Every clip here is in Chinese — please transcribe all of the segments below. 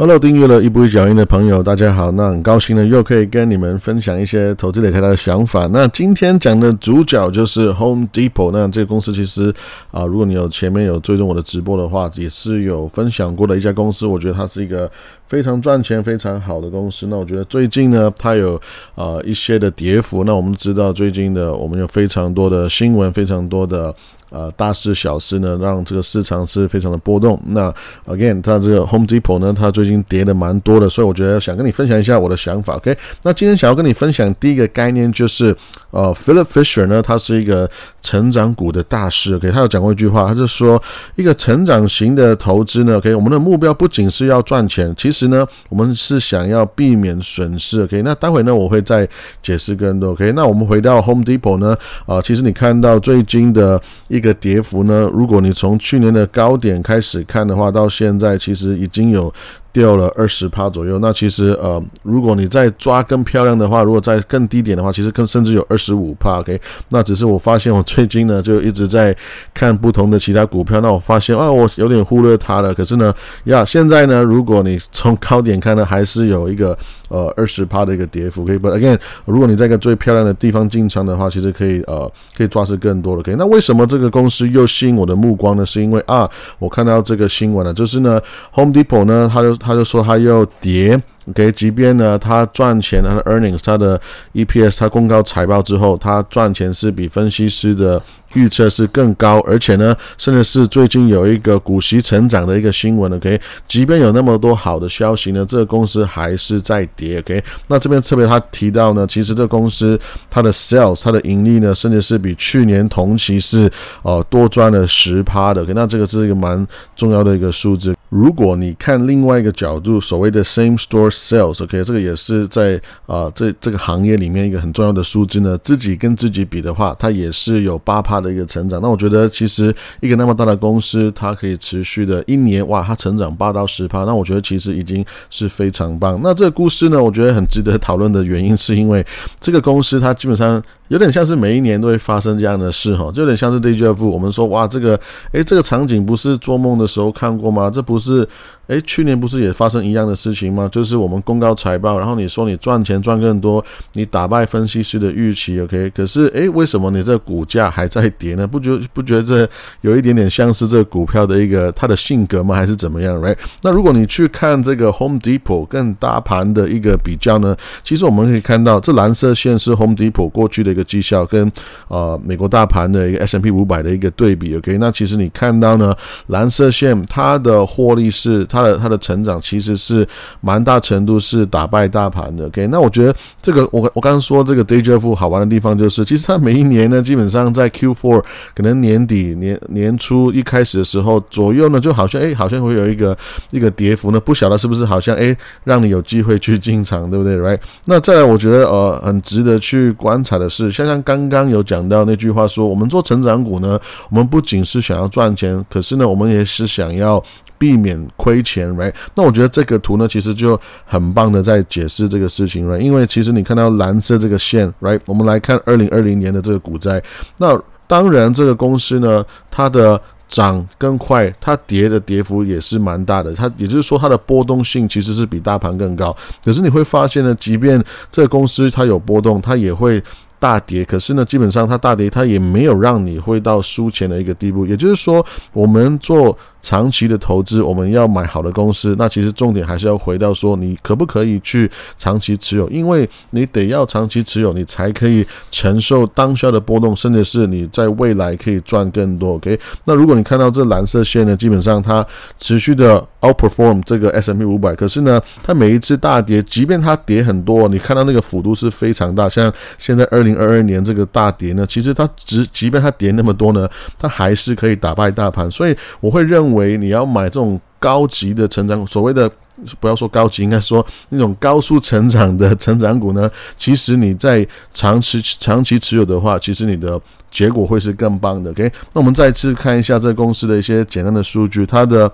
Hello，订阅了一步一脚印的朋友，大家好。那很高兴呢，又可以跟你们分享一些投资理财的想法。那今天讲的主角就是 Home Depot。那这个公司其实啊，如果你有前面有追踪我的直播的话，也是有分享过的一家公司。我觉得它是一个非常赚钱、非常好的公司。那我觉得最近呢，它有啊一些的跌幅。那我们知道最近的我们有非常多的新闻，非常多的。呃，大事小事呢，让这个市场是非常的波动。那 again，它这个 Home Depot 呢，它最近跌的蛮多的，所以我觉得想跟你分享一下我的想法。OK，那今天想要跟你分享第一个概念就是，呃，Philip Fisher 呢，他是一个成长股的大师。OK，他有讲过一句话，他就说，一个成长型的投资呢，OK，我们的目标不仅是要赚钱，其实呢，我们是想要避免损失。OK，那待会呢，我会再解释更多。OK，那我们回到 Home Depot 呢，啊，其实你看到最近的一一个跌幅呢？如果你从去年的高点开始看的话，到现在其实已经有。掉了二十趴左右，那其实呃，如果你再抓更漂亮的话，如果在更低点的话，其实更甚至有二十五趴。OK，那只是我发现我最近呢就一直在看不同的其他股票，那我发现啊，我有点忽略它了。可是呢，呀，现在呢，如果你从高点看呢，还是有一个呃二十趴的一个跌幅。OK，But again，如果你在一个最漂亮的地方进场的话，其实可以呃可以抓是更多的。OK，那为什么这个公司又吸引我的目光呢？是因为啊，我看到这个新闻了，就是呢，Home Depot 呢，它就他就说他要跌。OK，即便呢，他赚钱，他的 earnings，他的 EPS，他公告财报之后，他赚钱是比分析师的预测是更高，而且呢，甚至是最近有一个股息成长的一个新闻。OK，即便有那么多好的消息呢，这个公司还是在跌。OK，那这边特别他提到呢，其实这个公司它的 sales，它的盈利呢，甚至是比去年同期是呃多赚了十趴的。OK，那这个是一个蛮重要的一个数字。如果你看另外一个角度，所谓的 same store sales，OK，这个也是在啊这这个行业里面一个很重要的数字呢。自己跟自己比的话，它也是有八帕的一个成长。那我觉得其实一个那么大的公司，它可以持续的一年哇，它成长八到十帕，那我觉得其实已经是非常棒。那这个故事呢，我觉得很值得讨论的原因，是因为这个公司它基本上。有点像是每一年都会发生这样的事哈，就有点像是 DJF。我们说哇，这个诶，这个场景不是做梦的时候看过吗？这不是诶，去年不是也发生一样的事情吗？就是我们公告财报，然后你说你赚钱赚更多，你打败分析师的预期，OK？可是诶，为什么你这股价还在跌呢？不觉不觉得这有一点点像是这个股票的一个它的性格吗？还是怎么样？Right？那如果你去看这个 Home Depot 跟大盘的一个比较呢，其实我们可以看到这蓝色线是 Home Depot 过去的一个。绩效跟呃美国大盘的一个 S M P 五百的一个对比，OK，那其实你看到呢，蓝色线它的获利是它的它的成长其实是蛮大程度是打败大盘的，OK，那我觉得这个我我刚刚说这个 Day J F 好玩的地方就是，其实它每一年呢，基本上在 Q four 可能年底年年初一开始的时候左右呢，就好像哎好像会有一个一个跌幅呢，不晓得是不是好像哎让你有机会去进场，对不对？Right？那再来我觉得呃很值得去观察的是。像像刚刚有讲到那句话说，我们做成长股呢，我们不仅是想要赚钱，可是呢，我们也是想要避免亏钱，right？那我觉得这个图呢，其实就很棒的在解释这个事情，right？因为其实你看到蓝色这个线，right？我们来看二零二零年的这个股灾，那当然这个公司呢，它的涨更快，它跌的跌幅也是蛮大的，它也就是说它的波动性其实是比大盘更高。可是你会发现呢，即便这个公司它有波动，它也会。大跌，可是呢，基本上它大跌，它也没有让你会到输钱的一个地步。也就是说，我们做。长期的投资，我们要买好的公司，那其实重点还是要回到说，你可不可以去长期持有？因为你得要长期持有，你才可以承受当下的波动，甚至是你在未来可以赚更多。OK，那如果你看到这蓝色线呢，基本上它持续的 outperform 这个 S M P 五百，可是呢，它每一次大跌，即便它跌很多，你看到那个幅度是非常大，像现在二零二二年这个大跌呢，其实它只即便它跌那么多呢，它还是可以打败大盘，所以我会认。为你要买这种高级的成长，所谓的不要说高级，应该说那种高速成长的成长股呢？其实你在长期长期持有的话，其实你的结果会是更棒的。OK，那我们再次看一下这公司的一些简单的数据，它的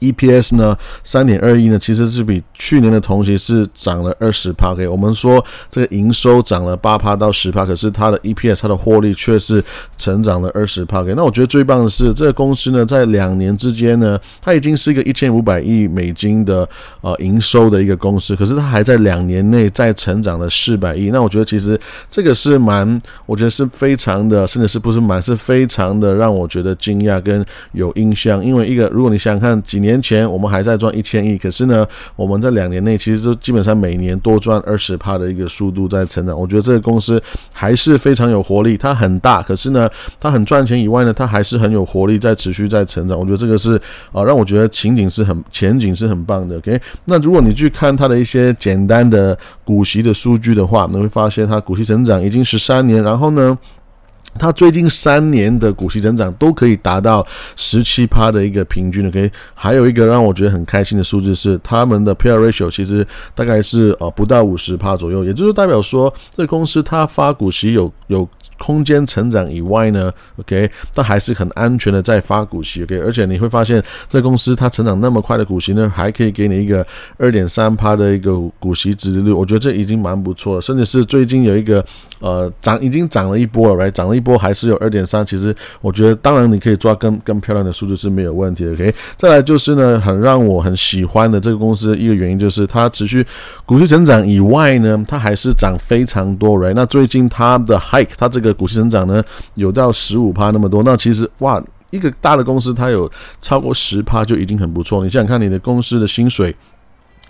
EPS 呢，三点二亿呢，其实是比去年的同期是涨了二十帕。给我们说这个营收涨了八帕到十帕，可是它的 EPS 它的获利却是成长了二十帕。给那我觉得最棒的是，这个公司呢，在两年之间呢，它已经是一个一千五百亿美金的呃营收的一个公司，可是它还在两年内再成长了四百亿。那我觉得其实这个是蛮，我觉得是非常的，甚至是不是蛮，是非常的让我觉得惊讶跟有印象。因为一个，如果你想想看几年。年前我们还在赚一千亿，可是呢，我们在两年内其实都基本上每年多赚二十帕的一个速度在成长。我觉得这个公司还是非常有活力，它很大，可是呢，它很赚钱以外呢，它还是很有活力在持续在成长。我觉得这个是啊，让我觉得情景是很前景是很棒的。OK，那如果你去看它的一些简单的股息的数据的话，你会发现它股息成长已经十三年，然后呢。它最近三年的股息增长都可以达到十七趴的一个平均的，OK，还有一个让我觉得很开心的数字是，他们的 P/E ratio 其实大概是呃不到五十趴左右，也就是代表说，这公司它发股息有有。空间成长以外呢，OK，但还是很安全的在发股息，OK，而且你会发现，这公司它成长那么快的股息呢，还可以给你一个二点三趴的一个股息值率，我觉得这已经蛮不错了。甚至是最近有一个呃涨，已经涨了一波了来涨了一波还是有二点三，其实我觉得当然你可以抓更更漂亮的数字是没有问题的，OK。再来就是呢，很让我很喜欢的这个公司一个原因就是它持续股息成长以外呢，它还是涨非常多，right。那最近它的 hike，它这个股息增长呢，有到十五趴那么多，那其实哇，一个大的公司它有超过十趴就已经很不错。你想想看，你的公司的薪水。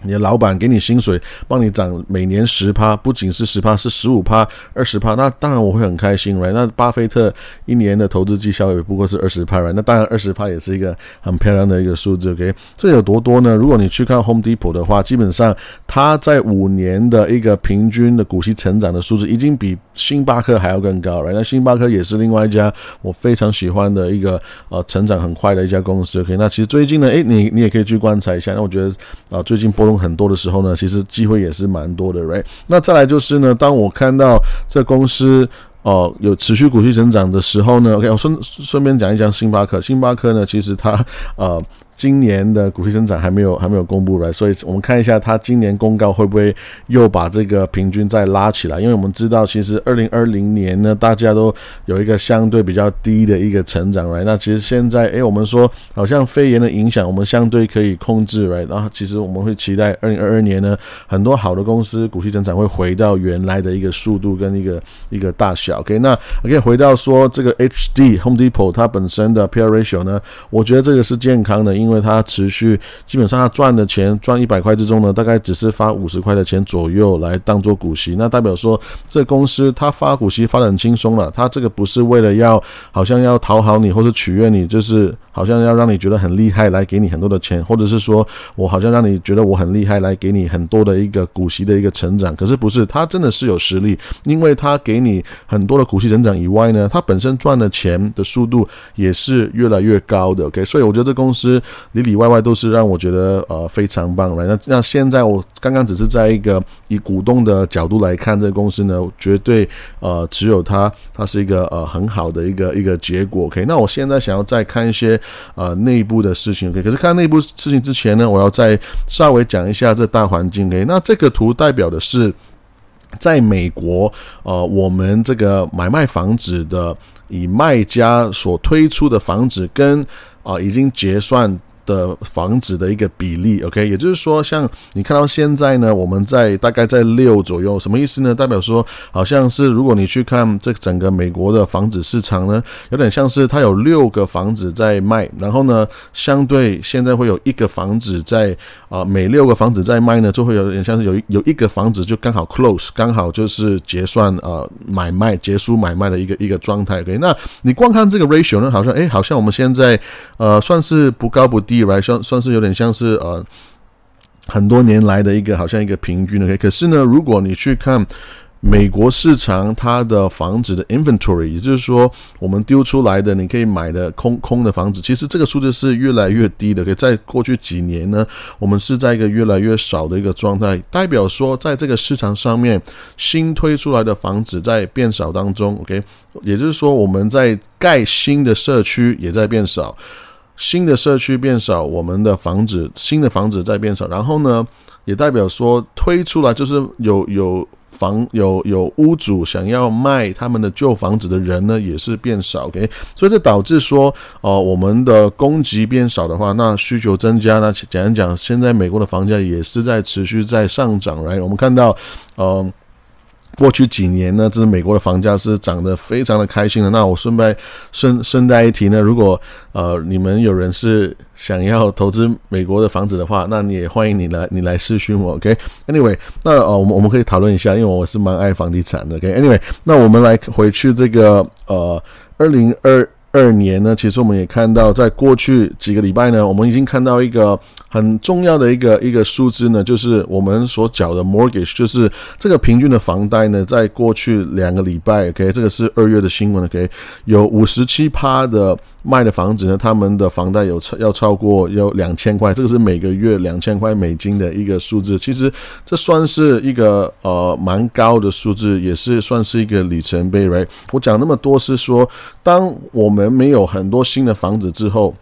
你的老板给你薪水，帮你涨每年十趴，不仅是十趴，是十五趴、二十趴。那当然我会很开心，right？那巴菲特一年的投资绩效也不过是二十趴，right？那当然二十趴也是一个很漂亮的一个数字，OK？这有多多呢？如果你去看 Home Depot 的话，基本上它在五年的一个平均的股息成长的数字，已经比星巴克还要更高，right？那星巴克也是另外一家我非常喜欢的一个呃成长很快的一家公司，OK？那其实最近呢，诶，你你也可以去观察一下。那我觉得啊，最近波。用很多的时候呢，其实机会也是蛮多的，right？那再来就是呢，当我看到这公司哦有持续股息增长的时候呢，OK，我顺顺便讲一讲星巴克。星巴克呢，其实它呃。今年的股息增长还没有还没有公布来，所以我们看一下它今年公告会不会又把这个平均再拉起来？因为我们知道，其实二零二零年呢，大家都有一个相对比较低的一个成长来。那其实现在，诶，我们说好像肺炎的影响，我们相对可以控制来。然后其实我们会期待二零二二年呢，很多好的公司股息增长会回到原来的一个速度跟一个一个大小。OK，那 OK 回到说这个 HD Home Depot 它本身的 P/E ratio 呢，我觉得这个是健康的，因因为它持续，基本上它赚的钱赚一百块之中呢，大概只是发五十块的钱左右来当做股息。那代表说，这公司它发股息发的很轻松了。它这个不是为了要好像要讨好你或者取悦你，就是好像要让你觉得很厉害来给你很多的钱，或者是说我好像让你觉得我很厉害来给你很多的一个股息的一个成长。可是不是，它真的是有实力，因为它给你很多的股息成长以外呢，它本身赚的钱的速度也是越来越高的。OK，所以我觉得这公司。里里外外都是让我觉得呃非常棒，right？那那现在我刚刚只是在一个以股东的角度来看这个公司呢，绝对呃持有它，它是一个呃很好的一个一个结果。OK，那我现在想要再看一些呃内部的事情，OK？可是看内部事情之前呢，我要再稍微讲一下这大环境。OK，那这个图代表的是在美国呃我们这个买卖房子的以卖家所推出的房子跟啊已经结算。的房子的一个比例，OK，也就是说，像你看到现在呢，我们在大概在六左右，什么意思呢？代表说，好像是如果你去看这整个美国的房子市场呢，有点像是它有六个房子在卖，然后呢，相对现在会有一个房子在啊，每六个房子在卖呢，就会有点像是有有一个房子就刚好 close，刚好就是结算呃买卖结束买卖的一个一个状态。OK，那你光看这个 ratio 呢，好像哎，好像我们现在呃算是不高不低。来算算是有点像是呃很多年来的一个好像一个平均的，可是呢，如果你去看美国市场它的房子的 inventory，也就是说我们丢出来的你可以买的空空的房子，其实这个数字是越来越低的。可以在过去几年呢，我们是在一个越来越少的一个状态，代表说在这个市场上面新推出来的房子在变少当中。OK，也就是说我们在盖新的社区也在变少。新的社区变少，我们的房子新的房子在变少，然后呢，也代表说推出来就是有有房有有屋主想要卖他们的旧房子的人呢，也是变少。OK，所以这导致说，哦，我们的供给变少的话，那需求增加呢？讲一讲，现在美国的房价也是在持续在上涨。来，我们看到，嗯。过去几年呢，这是美国的房价是涨得非常的开心的。那我顺便顺顺带一提呢，如果呃你们有人是想要投资美国的房子的话，那你也欢迎你来你来咨询我。OK，Anyway，那呃我们我们可以讨论一下，因为我是蛮爱房地产的。OK，Anyway，那我们来回去这个呃二零二二年呢，其实我们也看到，在过去几个礼拜呢，我们已经看到一个。很重要的一个一个数字呢，就是我们所缴的 mortgage，就是这个平均的房贷呢，在过去两个礼拜，OK，这个是二月的新闻，OK，有五十七趴的卖的房子呢，他们的房贷有超要超过有两千块，这个是每个月两千块美金的一个数字，其实这算是一个呃蛮高的数字，也是算是一个里程碑，right？我讲那么多是说，当我们没有很多新的房子之后。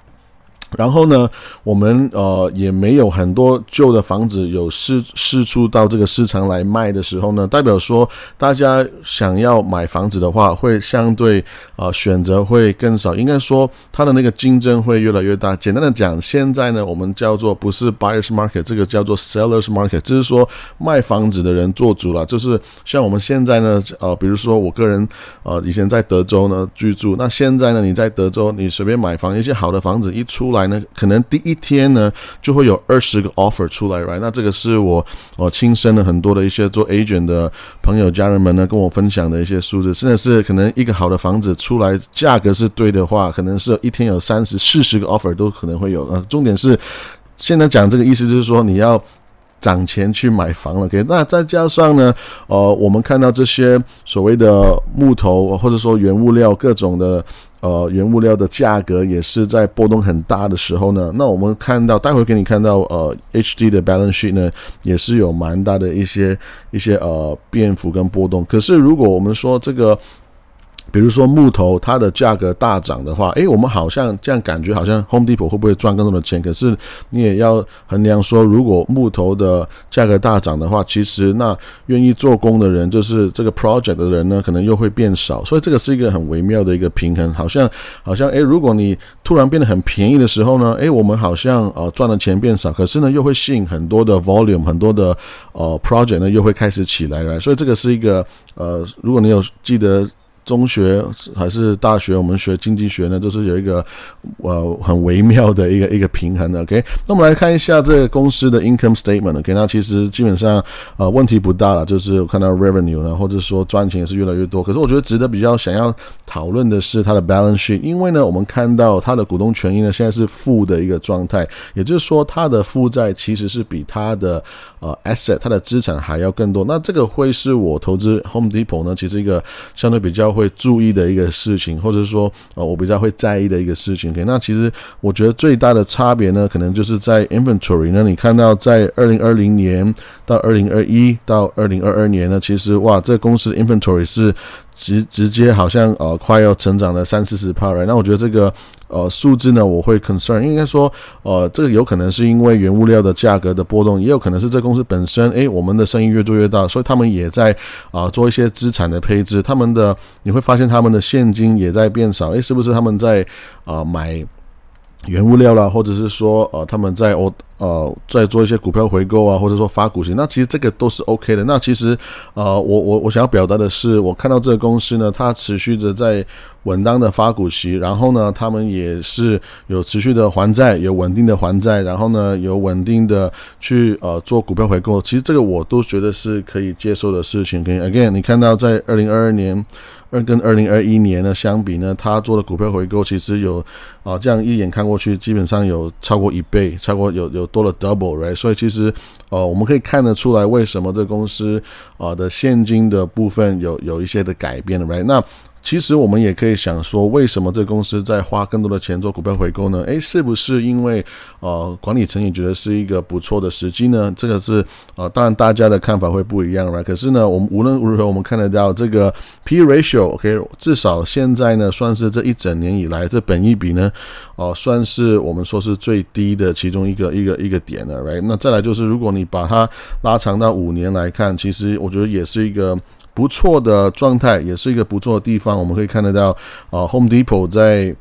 然后呢，我们呃也没有很多旧的房子有释释出到这个市场来卖的时候呢，代表说大家想要买房子的话，会相对呃选择会更少。应该说它的那个竞争会越来越大。简单的讲，现在呢我们叫做不是 buyers market，这个叫做 sellers market，就是说卖房子的人做主了。就是像我们现在呢，呃，比如说我个人呃以前在德州呢居住，那现在呢你在德州你随便买房，一些好的房子一出来。那可能第一天呢，就会有二十个 offer 出来，right？那这个是我我亲身的很多的一些做 agent 的朋友家人们呢跟我分享的一些数字，真的是可能一个好的房子出来，价格是对的话，可能是一天有三十、四十个 offer 都可能会有。呃，重点是现在讲这个意思就是说你要涨钱去买房了，OK？那再加上呢，呃，我们看到这些所谓的木头或者说原物料各种的。呃，原物料的价格也是在波动很大的时候呢。那我们看到，待会给你看到，呃，H D 的 balance sheet 呢，也是有蛮大的一些一些呃变幅跟波动。可是，如果我们说这个，比如说木头，它的价格大涨的话，诶，我们好像这样感觉，好像 Home Depot 会不会赚更多的钱？可是你也要衡量说，如果木头的价格大涨的话，其实那愿意做工的人，就是这个 project 的人呢，可能又会变少。所以这个是一个很微妙的一个平衡。好像好像诶，如果你突然变得很便宜的时候呢，诶，我们好像呃赚的钱变少，可是呢又会吸引很多的 volume，很多的呃 project 呢又会开始起来了。所以这个是一个呃，如果你有记得。中学还是大学，我们学经济学呢，都是有一个呃很微妙的一个一个平衡的。OK，那我们来看一下这个公司的 income statement。OK，那其实基本上呃问题不大了，就是我看到 revenue 呢，或者说赚钱也是越来越多。可是我觉得值得比较想要讨论的是它的 balance sheet，因为呢，我们看到它的股东权益呢现在是负的一个状态，也就是说它的负债其实是比它的呃 asset 它的资产还要更多。那这个会是我投资 Home Depot 呢，其实一个相对比较。会注意的一个事情，或者说，呃，我比较会在意的一个事情。那其实我觉得最大的差别呢，可能就是在 inventory 呢。你看到在二零二零年到二零二一到二零二二年呢，其实哇，这公司 inventory 是直直接好像呃快要成长了三四十倍。那我觉得这个。呃，数字呢，我会 concern，应该说，呃，这个有可能是因为原物料的价格的波动，也有可能是这公司本身，诶，我们的生意越做越大，所以他们也在啊做一些资产的配置，他们的你会发现他们的现金也在变少，诶，是不是他们在啊买？原物料啦，或者是说，呃，他们在我呃在做一些股票回购啊，或者说发股息，那其实这个都是 OK 的。那其实，呃，我我我想要表达的是，我看到这个公司呢，它持续的在稳当的发股息，然后呢，他们也是有持续的还债，有稳定的还债，然后呢，有稳定的去呃做股票回购。其实这个我都觉得是可以接受的事情。跟 Again，你看到在二零二二年。二跟二零二一年呢相比呢，他做的股票回购其实有啊，这样一眼看过去，基本上有超过一倍，超过有有多了 double，right？所以其实呃，我们可以看得出来，为什么这公司啊的现金的部分有有一些的改变，right？那其实我们也可以想说，为什么这公司在花更多的钱做股票回购呢？诶，是不是因为呃管理层也觉得是一个不错的时机呢？这个是呃，当然大家的看法会不一样了。可是呢，我们无论如何，我们看得到这个 P ratio，OK，至少现在呢，算是这一整年以来这本一比呢，哦，算是我们说是最低的其中一个一个一个点了，right？那再来就是，如果你把它拉长到五年来看，其实我觉得也是一个。不错的状态，也是一个不错的地方。我们可以看得到，啊，Home Depot 在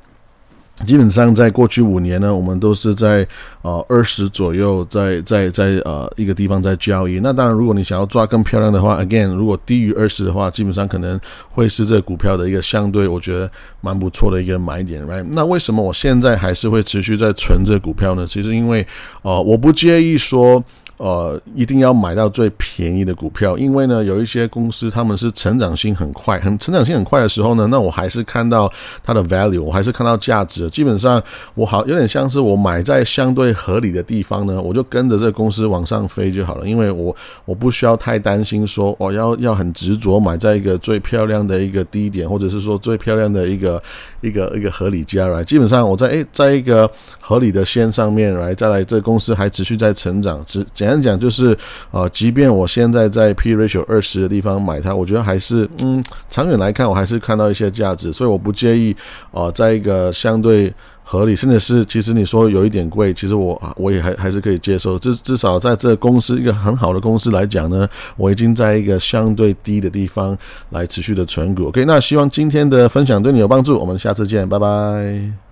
基本上在过去五年呢，我们都是在呃二十左右，在在在呃一个地方在交易。那当然，如果你想要抓更漂亮的话，Again，如果低于二十的话，基本上可能会是这股票的一个相对我觉得蛮不错的一个买点，Right？那为什么我现在还是会持续在存这股票呢？其实因为呃，我不介意说。呃，一定要买到最便宜的股票，因为呢，有一些公司他们是成长性很快，很成长性很快的时候呢，那我还是看到它的 value，我还是看到价值。基本上，我好有点像是我买在相对合理的地方呢，我就跟着这个公司往上飞就好了，因为我我不需要太担心说我要要很执着买在一个最漂亮的一个低点，或者是说最漂亮的一个一个一个合理价来。基本上我在诶，在一个合理的线上面来再来，这公司还持续在成长，只简单。讲就是，呃，即便我现在在 P ratio 二十的地方买它，我觉得还是，嗯，长远来看，我还是看到一些价值，所以我不介意，啊，在一个相对合理，甚至是其实你说有一点贵，其实我啊，我也还还是可以接受。至至少在这公司一个很好的公司来讲呢，我已经在一个相对低的地方来持续的存股。OK，那希望今天的分享对你有帮助，我们下次见，拜拜。